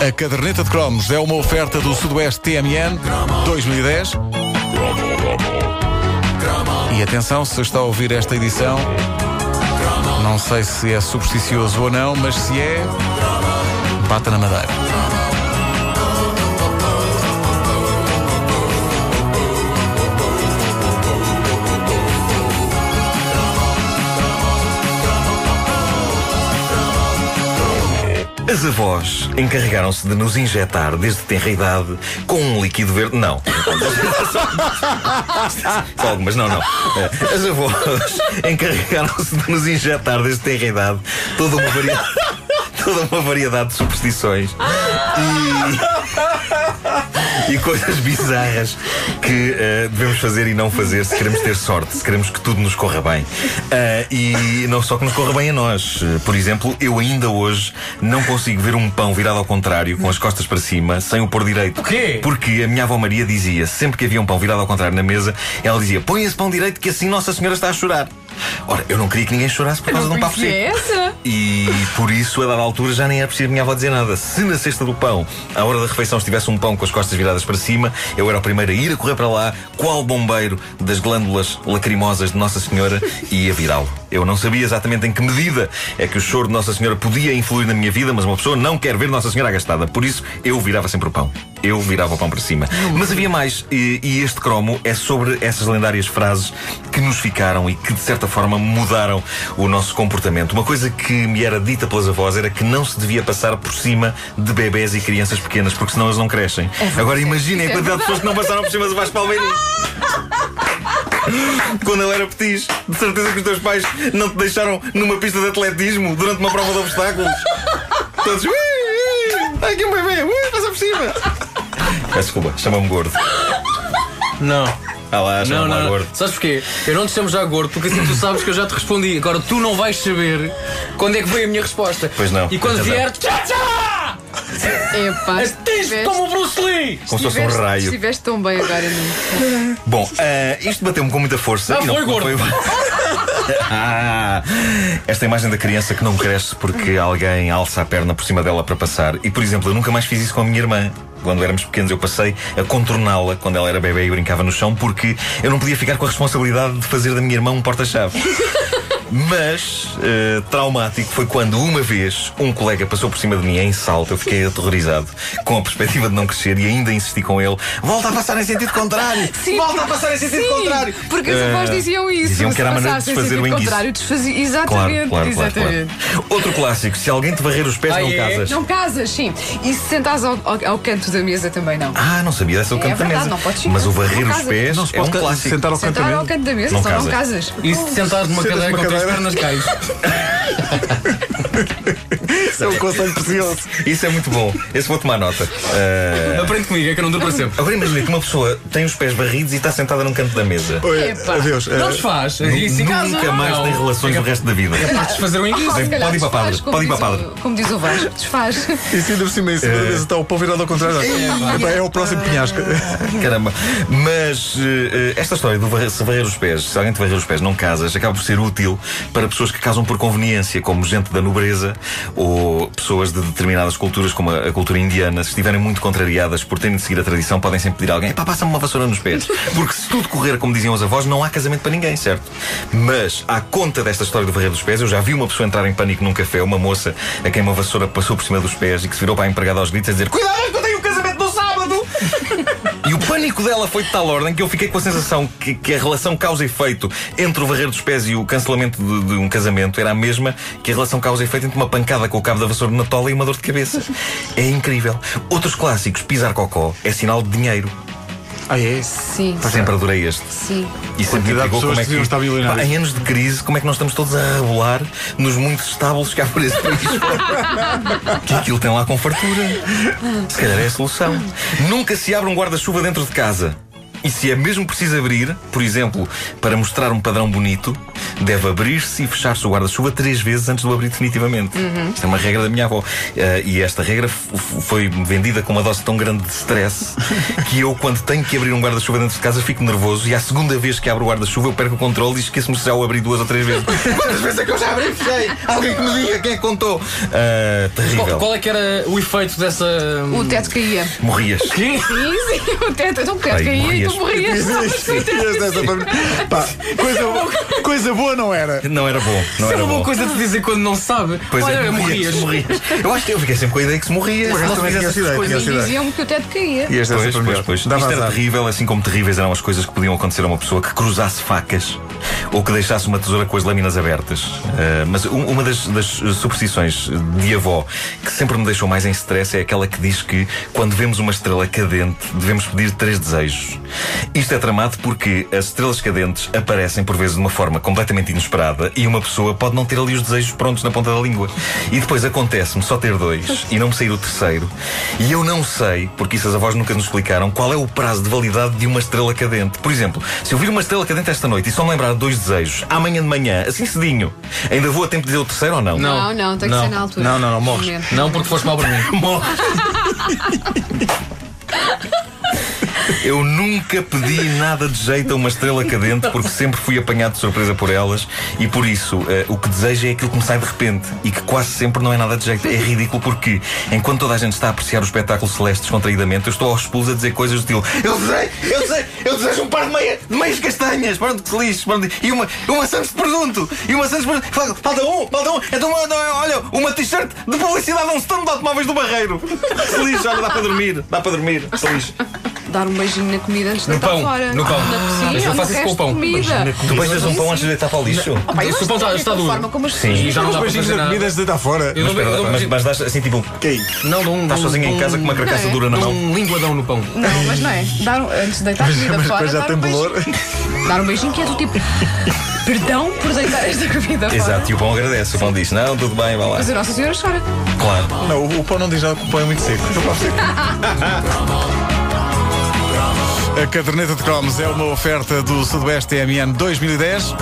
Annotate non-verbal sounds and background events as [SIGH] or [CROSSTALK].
A caderneta de cromos é uma oferta do Sudoeste TMN 2010. E atenção, se está a ouvir esta edição, não sei se é supersticioso ou não, mas se é, bata na madeira. As avós encarregaram-se de nos injetar desde tenra idade com um líquido verde. Não. Só algumas, não, não. As avós encarregaram-se de nos injetar desde tenra idade toda uma variedade. Toda uma variedade de superstições e, e coisas bizarras que eh, devemos fazer e não fazer se queremos ter sorte, se queremos que tudo nos corra bem. Ah, e não só que nos corra bem a nós. Eh, Por exemplo, eu ainda hoje não consigo ver um pão virado ao contrário, com as costas para cima, sem o pôr direito. quê? Porque a minha avó Maria dizia, sempre que havia um pão virado ao contrário na mesa, ela dizia: põe esse pão direito que assim Nossa Senhora está a chorar. Ora, eu não queria que ninguém chorasse por causa de um papo seco. é essa? E por isso, a dada altura, já nem era preciso a minha avó dizer nada. Se na cesta do pão, à hora da refeição, estivesse um pão com as costas viradas para cima, eu era o primeiro a ir a correr para lá, qual bombeiro das glândulas lacrimosas de Nossa Senhora, e ia virá-lo. Eu não sabia exatamente em que medida é que o choro de Nossa Senhora podia influir na minha vida, mas uma pessoa não quer ver Nossa Senhora agastada. Por isso, eu virava sempre o pão. Eu virava o pão para cima. Mas havia mais, e, e este cromo é sobre essas lendárias frases que nos ficaram e que, de certa forma, mudaram o nosso comportamento. Uma coisa que me era dita pelas avós era que não se devia passar por cima de bebés e crianças pequenas, porque senão eles não crescem. Agora imaginem a quantidade de pessoas que não passaram por cima do Vasco Palmeirinho. [LAUGHS] [LAUGHS] Quando ele era petis, de certeza que os teus pais não te deixaram numa pista de atletismo durante uma prova de obstáculos. Todos, ui, ui, ai, aqui um bebê, ui, passa por cima. Peço desculpa, chama-me gordo. Não. Ah lá, Não, não, gordo. Sabes porquê? Eu não te chamo já gordo, porque assim tu sabes que eu já te respondi. Agora tu não vais saber quando é que veio a minha resposta. Pois não, E quando vier, tchá tchá! Epá, Estiveste- como o Bruce Lee! Como se fosse um estiveste- raio. Estiveste tão bem agora, não? Bom, ah, isto bateu-me com muita força. Ah, e não- foi, não gordo. [LAUGHS] Ah, esta imagem da criança que não cresce porque alguém alça a perna por cima dela para passar. E, por exemplo, eu nunca mais fiz isso com a minha irmã. Quando éramos pequenos, eu passei a contorná-la quando ela era bebê e brincava no chão, porque eu não podia ficar com a responsabilidade de fazer da minha irmã um porta-chave. Mas eh, traumático foi quando uma vez um colega passou por cima de mim em salto. Eu fiquei aterrorizado com a perspectiva de não crescer e ainda insisti com ele: volta a passar em sentido contrário! [LAUGHS] volta a passar em sentido Sim, contrário! porque as avós Eh, diziam isso. Diziam que era a maneira de desfazer o enguiço. contrário, desfazia. Exatamente, claro, claro, exatamente. claro. Outro clássico: se alguém te varrer os pés, Ah, não é? casas. Não casas, sim. E se sentares ao, ao- ao canto da mesa também não. Ah, não sabia dessa É canto da verdade, mesa. não podes. Mas o varrer os pés Não se é um pode clássico. sentar ao canto da mesa. canto da mesa, Não só não casas. E se te sentares numa cadeira numa com [LAUGHS] Isso é um conselho precioso. Isso é muito bom. Esse vou tomar nota. Ah, Aprende comigo, é que eu não duro para sempre. Agora imagina que uma pessoa tem os pés varridos e está sentada num canto da mesa. Oi, Epá. adeus. Não Eh, desfaz. Isso. Nunca mais Não. tem relações o resto da vida. Capaz de fazer um Se calhar pode ir para desfaz, padre, como pode ir diz para o- padre. Como diz o Vasco, desfaz. E se ainda por cima em cima da mesa está o pão virado ao contrário. Epá, É o próximo penhasco. [LAUGHS] Caramba. Mas eh, eh, esta história do varrer, se varrer os pés, se alguém te varrer os pés não casas, acaba por ser útil para pessoas que casam por conveniência, como gente da nobreza ou pessoas de determinadas culturas, como a, a cultura indiana. Se estiverem muito contrariadas por terem de seguir a tradição, podem sempre pedir a alguém: pá, passa-me uma vassoura nos pés. [LAUGHS] Porque se tudo correr como diziam os avós, não há casamento para ninguém, certo? Mas, à conta desta história do varrer dos pés, eu já vi uma pessoa entrar em pânico num café, uma moça a quem uma vassoura passou por cima dos pés e que se virou para a empregada aos gritos a dizer: Cuidado, que eu tenho um casamento no sábado! E o pânico dela foi de tal ordem que eu fiquei com a sensação que, que a relação causa e efeito entre o varrer dos pés e o cancelamento de, de um casamento era a mesma que a relação causa e efeito entre uma pancada com o cabo da vassoura na tola e uma dor de cabeça. É incrível. Outros clássicos, pisar cocó, é sinal de dinheiro. Ah, é? Sim, Sempre adorei este. sim. E sempre me como é que. Pá, em anos de crise, como é que nós estamos todos a rebolar nos muitos estábulos que há por esse país? [LAUGHS] que aquilo tem lá com fartura. Se calhar é a solução. Nunca se abre um guarda-chuva dentro de casa. E se é mesmo preciso abrir, por exemplo, para mostrar um padrão bonito, deve abrir-se e fechar-se o guarda-chuva três vezes antes de o abrir definitivamente. Isto é uma regra da minha avó. Eh, e esta regra foi vendida com uma dose tão grande de stress [LAUGHS] que eu, quando tenho que abrir um guarda-chuva dentro de casa, fico nervoso e à segunda vez que abro o guarda-chuva eu perco o controle e esqueço-me se já o abri duas ou três vezes. [LAUGHS] Quantas vezes é que eu já abri e fechei? Alguém que me diga quem é que contou. Ah, terrível. Qual, qual é que era o efeito dessa. O teto caía. Morrias. Sim, sim, o teto. Então o teto Ai, caía e morrias. o teto. Pá, coisa, coisa boa não era. Não era bom. Não É era uma boa bom. coisa de dizer quando não sabe. Pois Olha, é, morrias. morrias. Eu acho que eu fiquei sempre com a ideia que se morria. Por se não também tinha essa ideia, tinha. Diziam-me que o teto caía. E esta é Pois, sempre pois, pois. Isto era terrível, assim como terríveis eram as coisas que podiam acontecer a uma pessoa que cruzasse facas [LAUGHS] ou que deixasse uma tesoura com as lâminas abertas. Uh, mas um- uma das, das superstições de avó que sempre me deixou mais em stress é aquela que diz que quando vemos uma estrela cadente devemos pedir três desejos. Isto é tramado porque as estrelas cadentes aparecem por vezes de uma forma completamente inesperada e uma pessoa pode não ter ali os desejos prontos na ponta da língua. E depois acontece-me só ter dois e não me sair o terceiro. E eu não sei, porque isso as avós nunca nos explicaram, qual é o prazo de validade de uma estrela cadente. Por exemplo, se eu vir uma estrela cadente esta noite e só me lembrar dois desejos, amanhã de manhã, assim cedinho, ainda vou a tempo de dizer o terceiro ou não? Não, não, tem que ser na altura. Não, não, não, morres. Não, porque foste mal para mim. [LAUGHS] [LAUGHS] Morre. [LAUGHS] Eu nunca pedi nada de jeito a uma estrela cadente porque sempre fui apanhado de surpresa por elas e por isso eh, o que desejo é aquilo que me sai de repente e que quase sempre não é nada de jeito. É ridículo porque enquanto toda a gente está a apreciar o espetáculo celeste descontraídamente, eu estou aos pulos a dizer coisas do estilo Eu desejo, eu desejo, eu desejo um par de, meia, de meias castanhas, pronto, que feliz, pronto, e uma, uma Santos de presunto, e uma Santos de presunto. Falta- Falta um, falta um, então uma, olha, uma t-shirt de publicidade a um stand de automóveis do Barreiro. [LAUGHS] Feliz, olha, dá para dormir, dá para dormir, feliz. Dar um beijinho na comida antes de No deitar pão, fora. no pão. Na cozinha, Mas eu faço isso com o pão. Comida. Tu beijas um pão antes de deitar para o lixo? Se o pão está- de está duro. forma como as Sim. E já não dá para beijinhos nada. comida antes de deitar fora. Mas, mas, mas dás assim tipo. É? Não, um. Estás sozinho em casa com uma um- carcaça Não é? dura na mão. um linguadão no pão. Não, mas não é. Antes de deitar a comida Mas fora. depois já tem bolor. [LAUGHS] Dar um beijinho que é do tipo. Perdão por deitar esta comida fora. Exato, e o pão agradece. O pão diz: Não, tudo bem, vai lá. Mas a Nossa Senhora chora. Claro. Não, o, o pão não diz nada, o pão é muito seco. Eu posso seco. [LAUGHS] A caderneta de cromos é uma oferta do Sudoeste TMN 2010.